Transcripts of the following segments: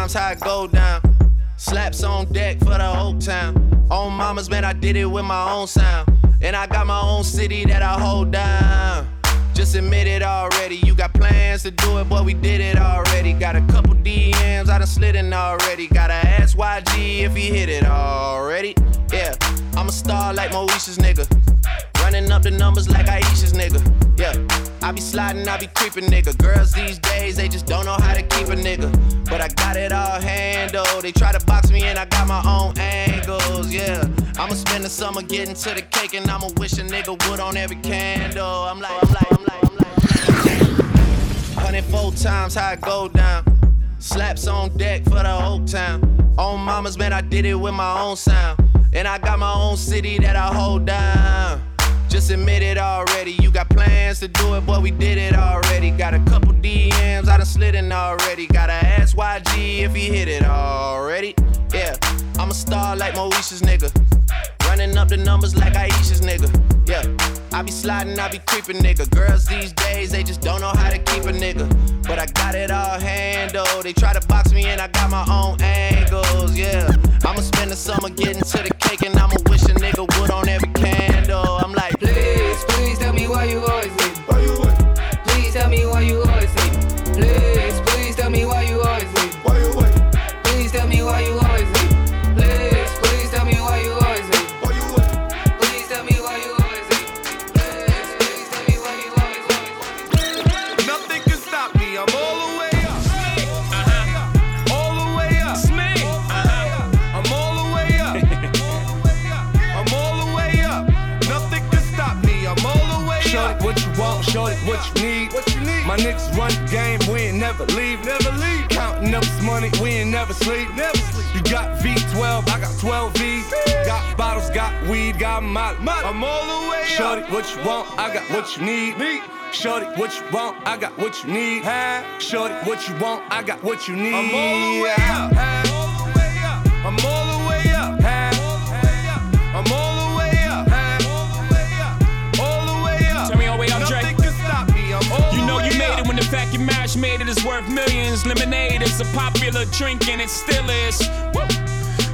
times how it go down. Slaps on deck for the whole town. On mamas, man, I did it with my own sound. And I got my own city that I hold down. Just admit it already. You got plans to do it, but we did it already. Got a couple DMs, I done slid in already. Gotta ask YG if he hit it already. Yeah, I'm a star like Moesha's nigga. Running up the numbers like Aisha's nigga. Yeah, I be sliding, I be creeping nigga. Girls these days, they just don't know how to keep a nigga. But I got it all handled. They try to box me in, I got my own angles. Yeah, I'ma spend the summer getting to the cake and I'ma wish a nigga would on every candle. I'm like, I'm like, I'm like, I'm like. 104 times how it go down. Slaps on deck for the whole town. On mamas, man, I did it with my own sound. And I got my own city that I hold down. Just admit it already. You got plans to do it, but we did it already. Got a couple DMs, I done slid in already. Gotta ask YG if he hit it already. Yeah, I'm a star like Moesha's nigga. Running up the numbers like Aisha's nigga. Yeah, I be sliding, I be creeping nigga. Girls these days, they just don't know how to keep a nigga. But I got it all handled. They try to box me in, I got my own angles. Yeah, I'ma spend the summer getting to the cake and I'ma wish a nigga would on every candle. Shorty, what you want, I got what you need. Need. Shorty, what you want, I got what you need. Shorty, what you want, I got what you need. I'm all the way up. I'm all the way up. I'm all the way up. I'm all the way up. All the way up. Turn me all the way up, Dre. Nothing can stop me. I'm all You know you made it when the your marriage made it is worth millions. Lemonade is a popular drink and it still is. Woo.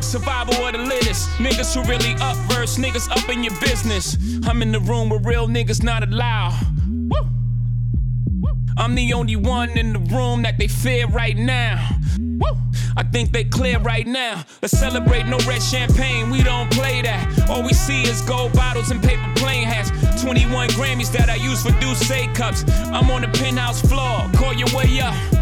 Survival of the littest. Niggas who really up verse, niggas up in your business. I'm in the room where real niggas not allowed. I'm the only one in the room that they fear right now. Woo. I think they clear right now. Let's celebrate no red champagne, we don't play that. All we see is gold bottles and paper plane hats. 21 Grammys that I use for Douce cups. I'm on the penthouse floor, call your way up.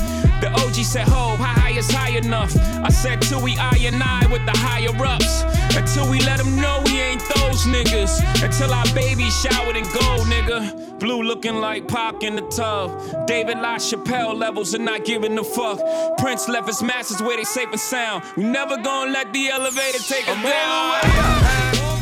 The OG said, Ho, how high is high enough? I said, till we I and I with the higher ups. Until we let them know we ain't those niggas. Until our baby showered in gold, nigga. Blue looking like Pac in the tub. David LaChapelle levels and not giving a fuck. Prince left his masters where they safe and sound. We never gonna let the elevator take us down.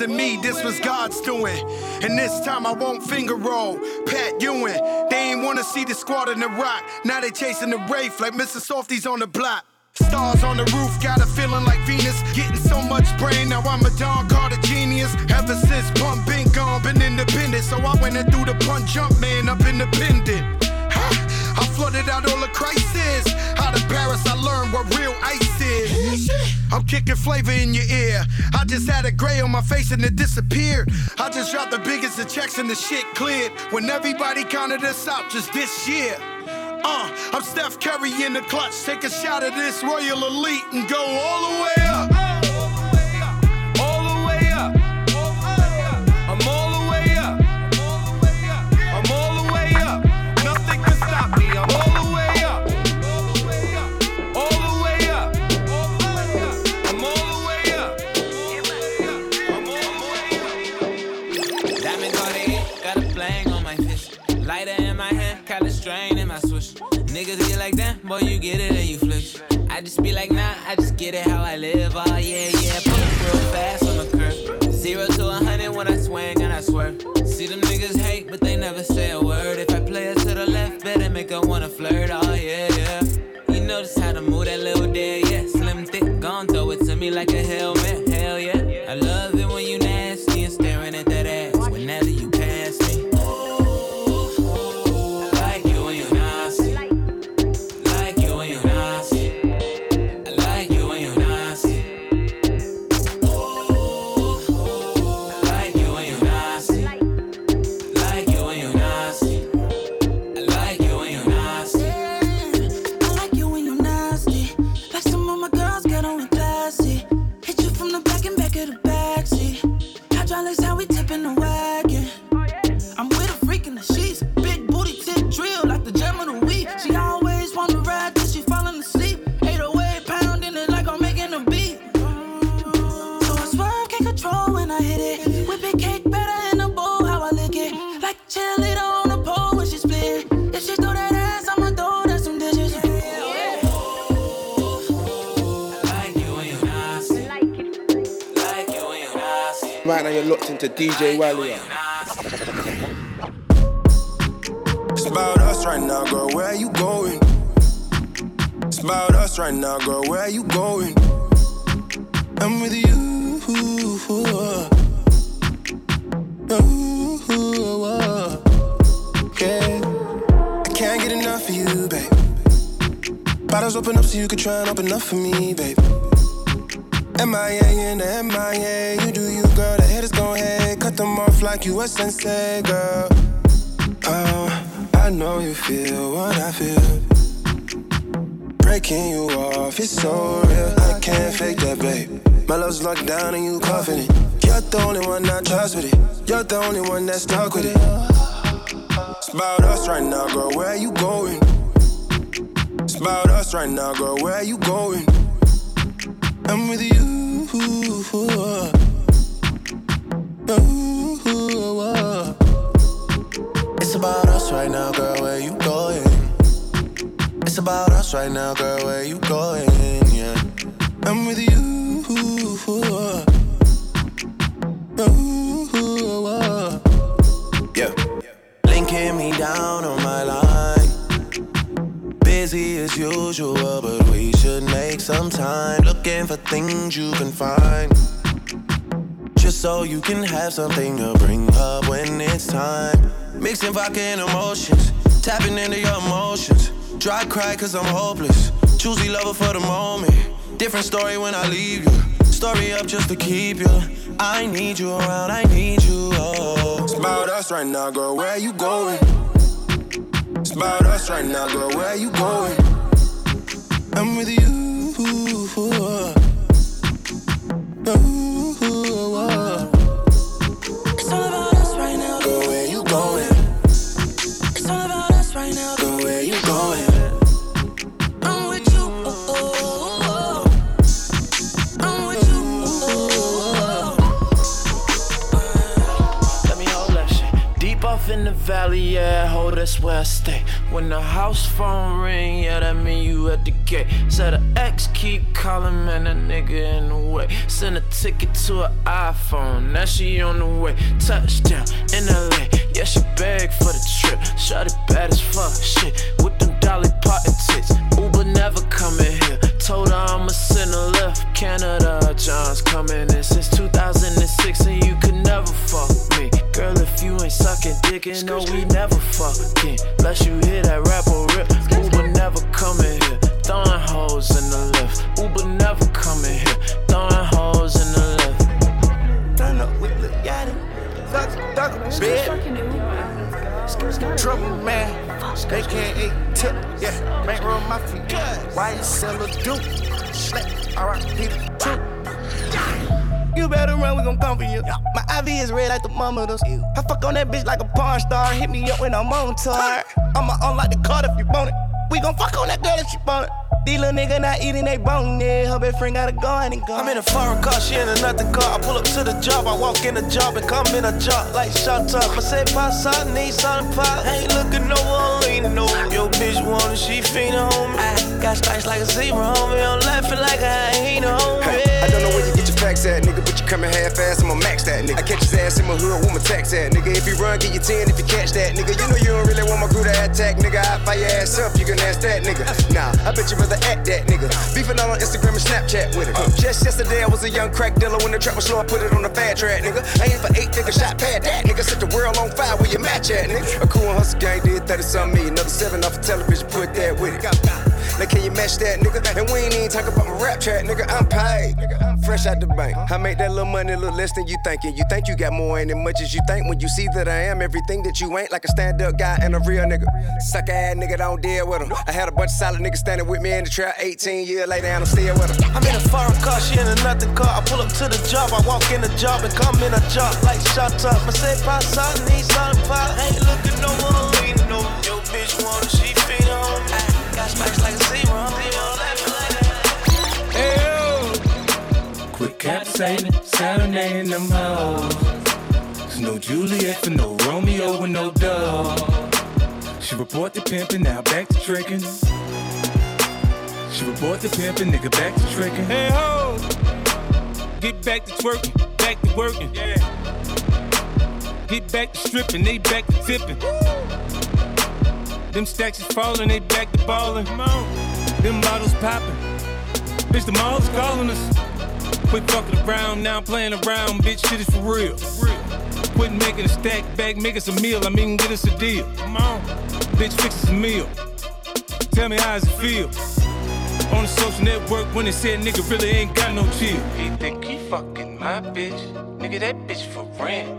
Wasn't me, this was God's doing. And this time I won't finger roll. Pat Ewing, they ain't wanna see the squad in the rock. Now they chasing the Wraith like Mr. Softies on the block. Stars on the roof, got a feeling like Venus. Getting so much brain, now I'm a Don Carter genius. Ever since Pun been gone, been independent. So I went and threw the punch jump man up independent. I flooded out all the crisis. Out of Paris, I learned what real ice is. I'm kicking flavor in your ear. I just had a gray on my face and it disappeared. I just dropped the biggest of checks and the shit cleared. When everybody counted us out just this year. Uh, I'm Steph Curry in the clutch. Take a shot of this Royal Elite and go all the way up. Boy, you get it and you flish. I just be like, nah, I just get it how I live. Oh, yeah, yeah, pull up real fast on the curb. Zero to a hundred when I swing and I swerve. See them niggas hate, but they never say a word. If I play it to the left, better make her wanna flirt. Oh, yeah, yeah. You just how to move that little dead, yeah. Slim, thick, gon' throw it to me like a helmet. Right now you're locked into DJ Wally. It's about us right now, girl. Where are you going? It's about us right now, girl. Where are you going? I'm with you. Yeah. I can't get enough of you, babe. Bottles open up so you can try and open up for me, babe. MIA in the MIA, you do you, girl. The haters gon' hate, cut them off like you a sensei, girl. Oh, I know you feel what I feel. Breaking you off, it's so real. I can't fake that, babe. My love's locked down and you confident. You're the only one I trust with it. You're the only one that's stuck with it. It's about us right now, girl. Where you going? It's about us right now, girl. Where you going? I'm with you. It's about us right now, girl. Where you going? It's about us right now, girl. Where you going? Yeah, I'm with you. Yeah, as usual, but we should make some time. Looking for things you can find. Just so you can have something to bring up when it's time. Mixing vodka and emotions, tapping into your emotions. Dry cry cause I'm hopeless. Choosy lover for the moment. Different story when I leave you. Story up just to keep you. I need you around, I need you. Oh. It's about us right now, girl. Where you going? It's about us right now, girl. Where you going? With you. It's that's where I stay. When the house phone ring, yeah, that mean you at the gate. Said a ex keep calling, man, that nigga in the way. Send a ticket to an iPhone, now she on the way. Touchdown in LA, yeah, she beg for the trip. Shot it bad as fuck, shit, with them Dolly Parton tits. Uber never coming here. Told her I'ma send a Lyft. Canada, John's coming in since 2006, and you could never fuck me. Girl, if you ain't sucking dick, and no, we never fucking. Unless you hear that rap or rip. Uber never coming here. Throwing hoes in the Lyft. Uber never coming here. Throwing hoes in the Lyft. Turn up with the yachty. Duck, duck, bed. Trouble man. AKA tip. Yeah, bankroll mafia. Why you sell a dude? Slap. Alright, hit it. You better run, we gon' come for you. My IV is red like the mama does. I fuck on that bitch like a porn star. Hit me up when I'm on tour. I'ma unlock the card if you want it. We gon' fuck on that girl if she want it. These little nigga not eating they bone, yeah. Her best friend gotta go and go. I'm in a foreign car, she in a nothing car. I pull up to the job, I walk in the job and come in a job like shot up. I say pass out, need something pop. Ain't looking no one leaning no. Yo, bitch want it, she fiend on me. I got stripes like a zebra, homie. I'm laughing like I ain't no home. I don't know where you facts at, nigga, but you coming half fast, I'ma max that, nigga. I catch his ass in my hood with my tax at, nigga. If you run, get your 10 if you catch that, nigga. You know you don't really want my crew to attack, nigga. I fire your ass up, you can ask that, nigga. Nah, I bet you rather act that, nigga. Beefing all on Instagram and Snapchat with it. Uh. Just yesterday, I was a young crack dealer when the trap was slow, I put it on the fat track, nigga. I ain't for eight, nigga, shot pad that, nigga. Set the world on fire where you match at, nigga. A cool and hustle gang did 30 something me. another seven off of television, put that with it. Now can you match that, nigga? And we ain't even talking about my rap track, nigga. I'm paid, Nigga, I'm fresh out the bank. I make that little money look less than you thinking. You think you got more, ain't as much as you think. When you see that I am everything that you ain't, like a stand-up guy and a real nigga. Sucker ass nigga, don't deal with him. I had a bunch of solid niggas standing with me in the trap. 18 years later, and I'm still with him. I'm in a foreign car, she in a nothing car. I pull up to the job, I walk in the job and come in a job like shot up. I say pass out, need something pop. Ain't looking no more, leaning no. Yo, bitch want it, she feed on me. I got spikes like Capsating, serenading them hoes. There's no Juliet for no Romeo with no dove. She report the pimpin', now back to trickin'. She report the pimpin', nigga back to trickin'. Hey ho, get back to twerking. back to working. Yeah. Get back to stripping, they back to tipping. Them stacks is falling, they back to balling. Them bottles popping. Bitch, the mall's calling us. Quit fucking around, now I'm playing around. Bitch, shit is for real. Quit making a stack back, make us a meal. I mean, get us a deal. Come on. Bitch, fix us a meal. Tell me how does it feel? On the social network when they said nigga really ain't got no chill. He think he fucking my bitch. Nigga, that bitch for rent.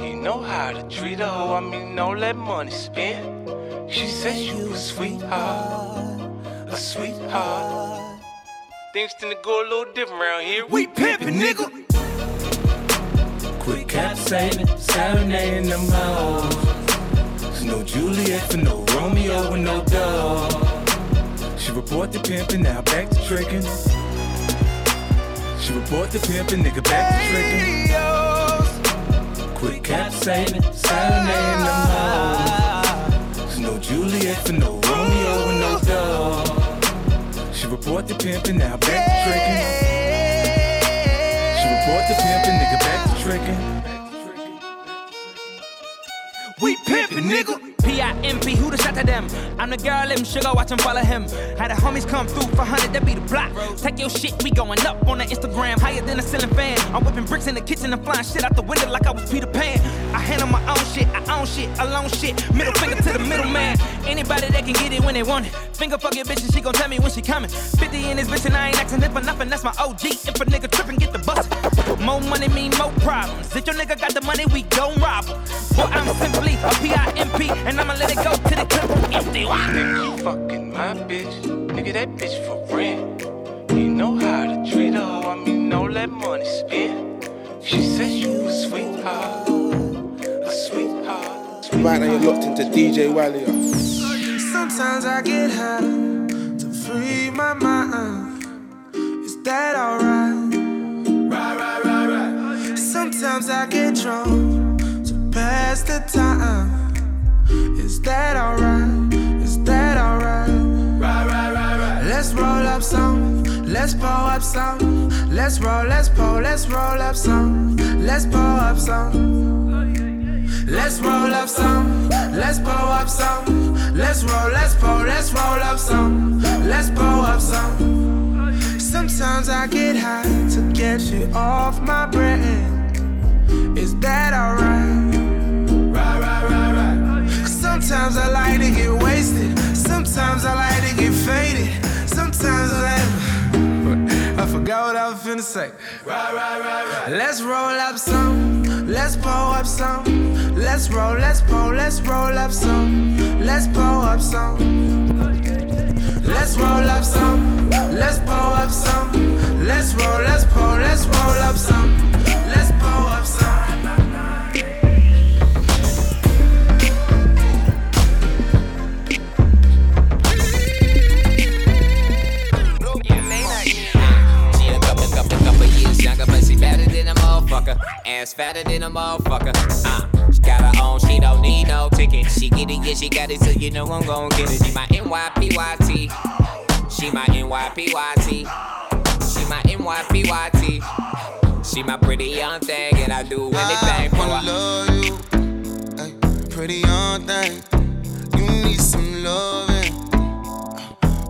He know how to treat a hoe. I mean, no let money spend. She said you a sweetheart, a sweetheart. Things tend to go a little different around here. We pimpin', nigga. Quit cap saving, serenading them hoes. No Juliet for no Romeo and no dog. She report the pimpin', now back to trickin'. She report the pimpin', nigga back to trickin'. Quit cap saving, serenading them hoes. No Juliet for no Romeo and no dog. Report the pimpin', now back to trickin'. She report the pimpin', nigga back to trickin'. We pimpin', nigga. P-I-M-P, who the shot to them? I'm the girl, let him sugar, watch him follow him. Had the homies come through for 100, that be the block. Take your shit, we going up on the Instagram, higher than a ceiling fan. I'm whipping bricks in the kitchen and flying shit out the window like I was Peter Pan. I handle my own shit, I own shit, alone shit. Middle finger to the middleman. Anybody that can get it when they want it. Finger fuck your bitch and she gon' tell me when she coming. 50 in this bitch and I ain't asking it for nothing, that's my OG. If a nigga trippin', get the bus. More money mean more problems. If your nigga got the money, we gon' rob him. Boy, I'm simply a a P-I-M-P, and I'ma let it go to the clip empty. Think you fucking my bitch. Nigga, that bitch for rent. You know how to treat her. I mean, no let money spend. She said you a sweetheart. A sweetheart. Right now you're locked into DJ Wiley. Sometimes I get high to free my mind. Is that alright? Right, right, right, right. Sometimes I get drunk to pass the time. Is that alright? Is that alright? Right, right, right, right. Let's roll up some. Let's pull up some. Let's roll, let's pull, let's roll up some. Let's pull up some. Let's roll up some. Let's pull up some. Let's roll, let's pull, let's roll up some. Let's pull up some. Sometimes I get high to get you off my brain. Is that alright? Right, right, right, right. Sometimes I like to get wasted. Sometimes I like to get faded. Sometimes I like. I forgot what I was finna say. Right, right, right, right. Let's roll up some. Let's pull up some. Let's roll, let's pull, let's roll up some. Let's pull up some. Let's roll up some. Let's pull up some. Let's roll, let's pull, let's roll up some. Let's pull up some. Ass fatter than a motherfucker. She got it, so you know I'm gon' get it. She my NYPYT. She my NYPYT. She my NYPYT. She my pretty young thing, and I do anything for her. love you, ay, pretty young thing. You need some loving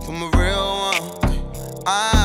from a real one. I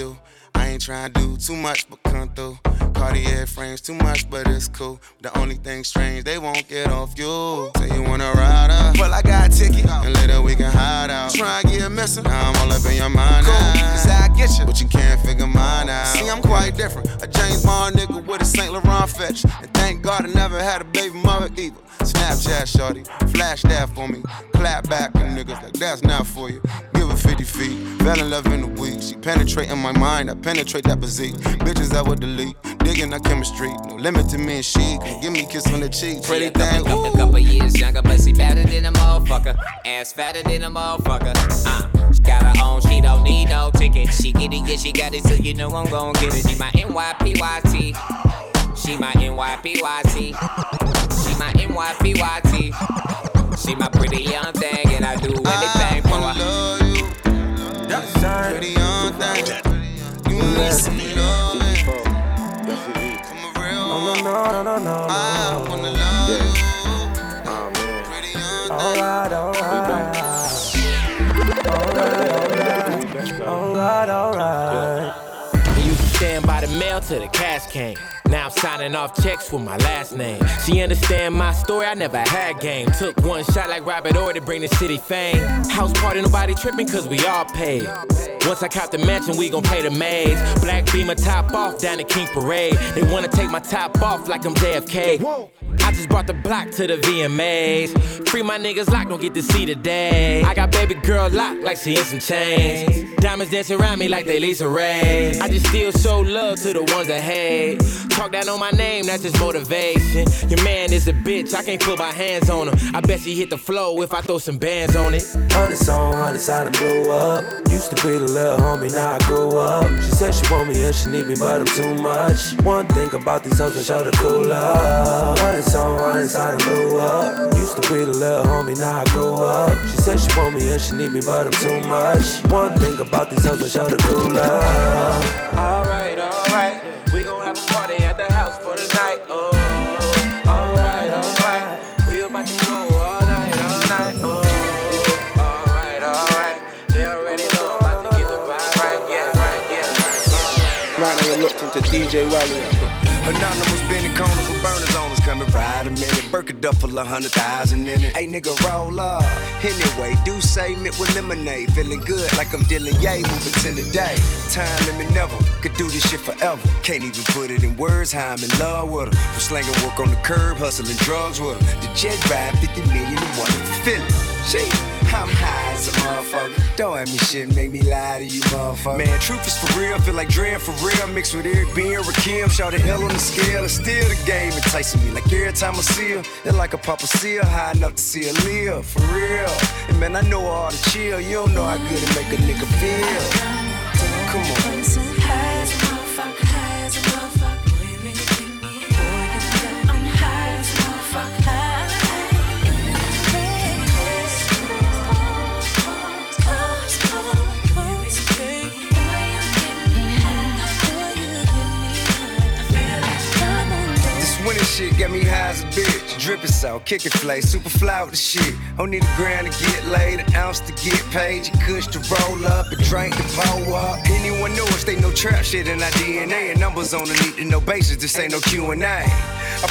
do? I ain't tryna do too much, but come through. Cartier frames too much, but it's cool. The only thing strange, they won't get off you. Say you wanna ride up, well I got a ticket, and later we can hide out. Try and get missing, now I'm all up in your mind cool. now. Cause I get you, but you can't figure mine out. See, I'm quite different. A James Bond nigga with a Saint Laurent fetch, and thank God I never had a baby mother either. Snapchat shorty, flash that for me. Clap back and niggas like that's not for you. Give her 50 feet, fell in love in a week. She penetrating my mind, I penetrate that physique. Bitches I would delete, digging our chemistry. No limit to me and she. Give me a kiss on the cheek. Pretty couple, thing, couple, ooh. couple years younger, but she better than a motherfucker. Ass fatter than a motherfucker. Uh, she got her own, she don't need no ticket. She get it, yeah, she got it, so you know I'm gon' get it. She my NYPYT. She my NYPYT. She my moi PYT. She my pretty young thing, and I do anything for You need some loving. From a real one. I wanna love you. Pretty young thing. Alright, alright. Alright, alright. Alright, alright. He used to stand by the mail till the cash came. Now I'm signing off checks with my last name. She understand my story, I never had game. Took one shot like Robert Orr to bring the city fame. House party, nobody tripping cause we all paid. Once I cop the mansion, we gon' pay the maids. Black beamer top off down the King's Parade. They wanna take my top off like I'm JFK. I just brought the block to the VMAs. Free my niggas locked, don't get to see the day. I got baby girl locked like she in some chains. Diamonds dancing around me like they Lisa Ray. I just still show love to the ones that hate. Talk down on my name, that's just motivation. Your man is a bitch, I can't put my hands on him. I bet she hit the flow if I throw some bands on it. Hundred song, hundred side and blew up. Used to be the little homie, now I grew up. She said she want me and she need me, but I'm too much. One thing about these hoes, I show the cool up. Hundred song, hundred side and blew up. Used to be the little homie, now I grew up. She said she want me and she need me, but I'm too much. One thing about these hoes, I show the cool up. Alright, alright. We gon' have a party at the house for the night. Oh, alright, alright. We about to go all night, all night. Oh, alright, alright. They already know I'm about to get the vibe right. Yeah, right, yeah. Right now you're locked into DJ Wally. Anonymous Benny corners with burners on us coming right a minute. Burka full of hundred thousand in it. Hey nigga, roll up. Anyway, do say mint with lemonade. Feeling good like I'm dealing yay, moving to the day. Time limit never. Could do this shit forever. Can't even put it in words how I'm in love with her. From slanging work on the curb, hustling drugs with her. The jet ride fifty million 50 million and one feel it. Shit. I'm high as a motherfucker. Don't have me shit, make me lie to you, motherfucker. Man, truth is for real, feel like Dre for real. Mixed with Eric B and Rakim, shout the hell on the scale. It's still the game enticing me. Like every time I see her, it's like a papa seal, high enough to see her live, for real. And man, I know all the chill, you don't know how good it make a nigga feel. Come on. Bitch. Drippin' so, kickin' flay, super fly with the shit. Don't need a grand to get laid, an ounce to get paid. You kush to roll up, a drink to blow up. Anyone know us, they no trap shit in our DNA. And numbers on the need to no basis, this ain't no Q&A. I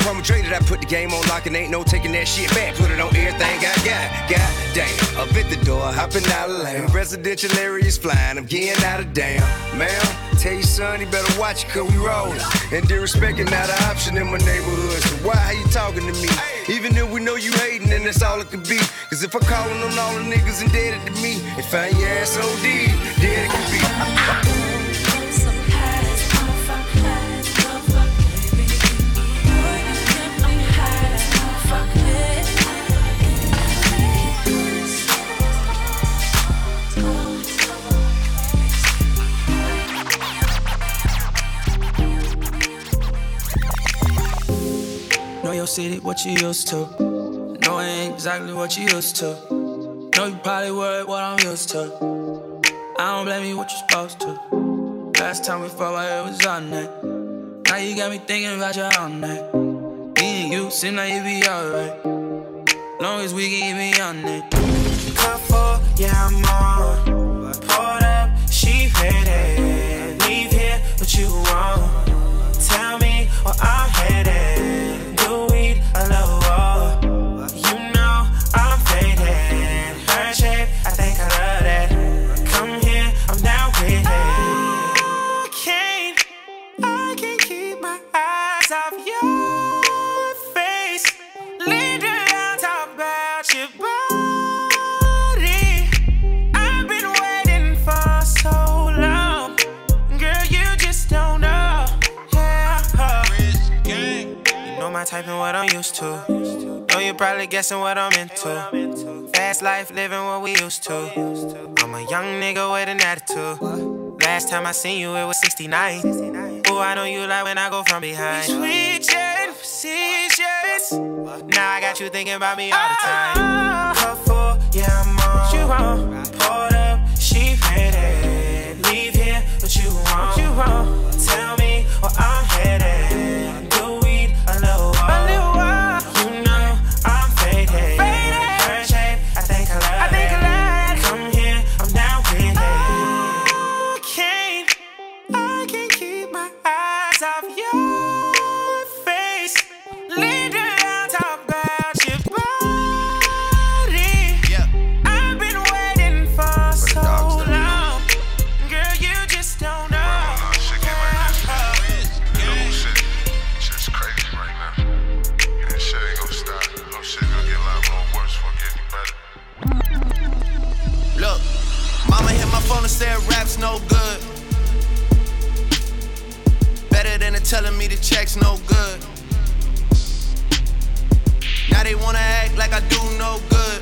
that I put the game on lock and ain't no taking that shit back. Put it on everything I got. God damn, up at the door, hopping out of lane. Residential areas flying, I'm getting out of damn. Man, tell your son he better watch it cause we rollin'. And disrespecting not an option in my neighborhood. So why are you talking to me? Even if we know you hating, then that's all it could be. Cause if I callin' on all the niggas indebted to me, and find your ass OD, dead it could be. What you used to. Know it ain't exactly what you used to. Know you probably worried what I'm used to. I don't blame you what you're supposed to. Last time we fought, it was on that. Now you got me thinking about you all night. Me and you seem like you be alright. Long as we can get it. Cup full, yeah, I'm on. Poured up, she ready. Leave here, what you want? Guessing what I'm into. Fast life, living what we used to. I'm a young nigga with an attitude. Last time I seen you, it was 69. Ooh, I know you like when I go from behind. Sweet seizures. Now I got you thinking about me all the time. Cup full, yeah, I'm on. You on? Telling me the check's no good. Now they wanna act like I do no good.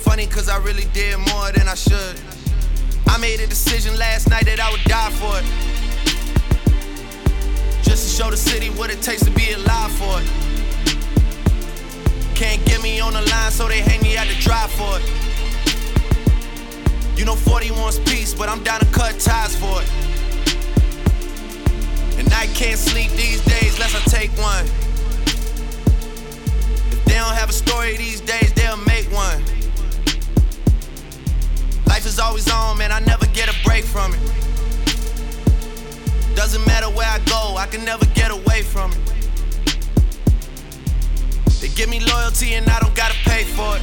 Funny cause I really did more than I should. I made a decision last night that I would die for it. Just to show the city what it takes to be alive for it. Can't get me on the line, so they hang me out to dry for it. You know 40 wants peace, but I'm down to cut ties for it. I can't sleep these days unless I take one. If they don't have a story these days, they'll make one. Life is always on, man, I never get a break from it. Doesn't matter where I go, I can never get away from it. They give me loyalty and I don't gotta pay for it.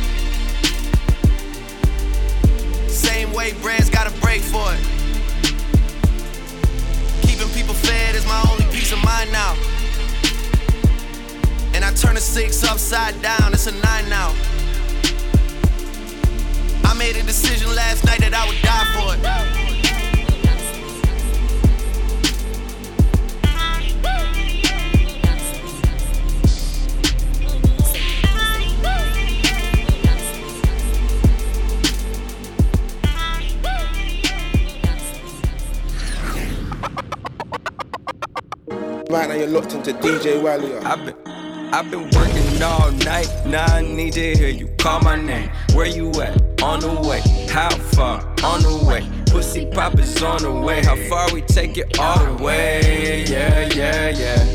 Same way brands gotta break for it. Is my only peace of mind now. And I turn a six upside down, it's a nine now. I made a decision last night that I would die for it. Right now you're locked into DJ Wally. I've been, I've been working all night. Now I need to hear you call my name. Where you at? On the way. How far? On the way. Pussy pop is on the way. How far we take it all the way? Yeah, yeah, yeah.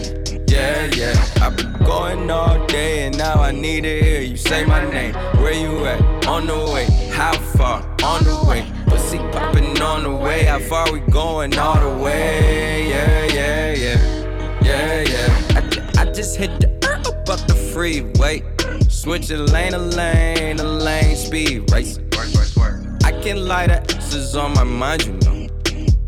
Yeah, yeah. I've been going all day and now I need to hear you say my name. Where you at? On the way. How far? On the way. Pussy popping on the way. How far we going all the way? Yeah, yeah, yeah. Just hit the uh, up up the freeway. Switching lane to lane, to lane speed race. I can lie the S's on my mind, you know.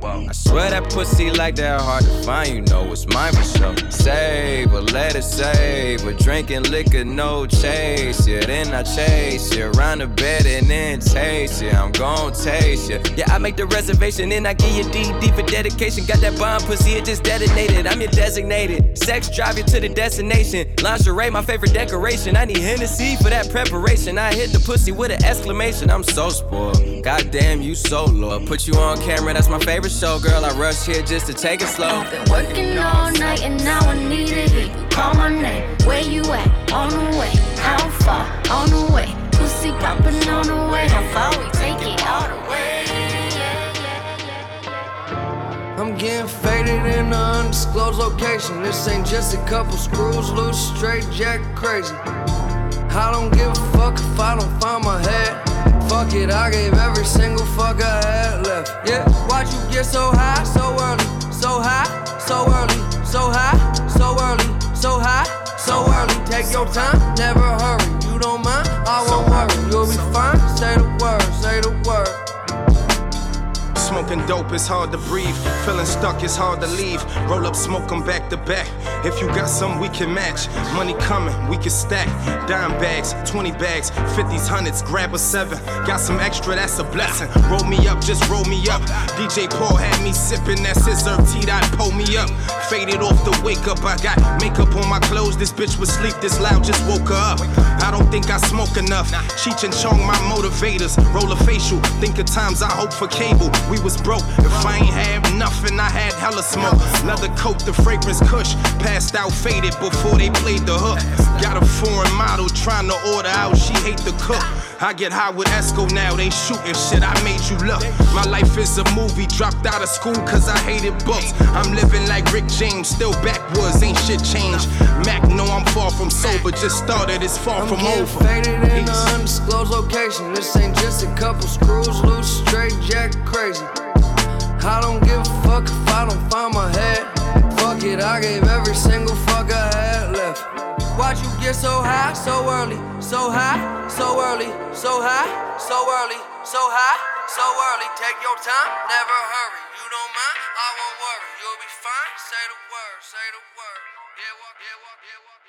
I swear that pussy like that hard to find, you know it's mine for sure. Save or let it save, or drinking liquor, no chase. Yeah, then I chase you around the bed and then taste you. I'm gon' taste you. Yeah, I make the reservation and I give you DD for dedication. Got that bomb pussy, it just detonated. I'm your designated. Sex drive you to the destination. Lingerie, my favorite decoration. I need Hennessy for that preparation. I hit the pussy with an exclamation. I'm so spoiled. Goddamn, you so loyal. Put you on camera, that's my favorite show, girl. I rush here just to take it slow. I've Been working all night and now I need to hear you call my name. Where you at? On the way. How far? On the way. Pussy popping on the way. How far we take it all the way? I'm getting faded in an undisclosed location. This ain't just a couple screws loose, straight jack crazy. I don't give a fuck if I don't find my head. Fuck it, I gave every single fuck I had left. Yeah, why'd you get so high so early? So high, so early, so high, so early, so high, so early. Take your time, never hurry. You don't mind, I won't Smoking dope, is hard to breathe. Feeling stuck, is hard to leave. Roll up, smoke 'em back to back. If you got some, we can match. Money coming, we can stack. Dime bags, 20 bags, 50s, hundreds, grab a seven. Got some extra, that's a blessing. Roll me up, just roll me up. DJ Paul had me sipping that scissor tea that pull me up. Faded off the wake up, I got makeup on my clothes. This bitch was sleep this loud, just woke her up. I don't think I smoke enough. Cheech and Chong, my motivators. Roll a facial, think of times I hope for cable. We was broke. If I ain't have nothing, I had hella smoke. Leather coat, the fragrance kush. Passed out faded before they played the hook. Got a foreign model trying to order out, she hate the cook. I get high with Esco now, they shooting shit, I made you look. My life is a movie, dropped out of school cause I hated books. I'm living like Rick James, still backwards, ain't shit changed. Mac, know I'm far from sober, just started, it's far I'm from over. faded in an undisclosed location. This ain't just a couple screws loose, straight jack crazy. I don't give a fuck if I don't find my head. Fuck it, I gave every single fuck I had left. Why'd you get so high so early? So high, so early, so high, so early, so high, so early. Take your time, never hurry. You don't mind, I won't worry. You'll be fine. Say the word, say the word. Yeah, walk, yeah, walk, yeah, walk.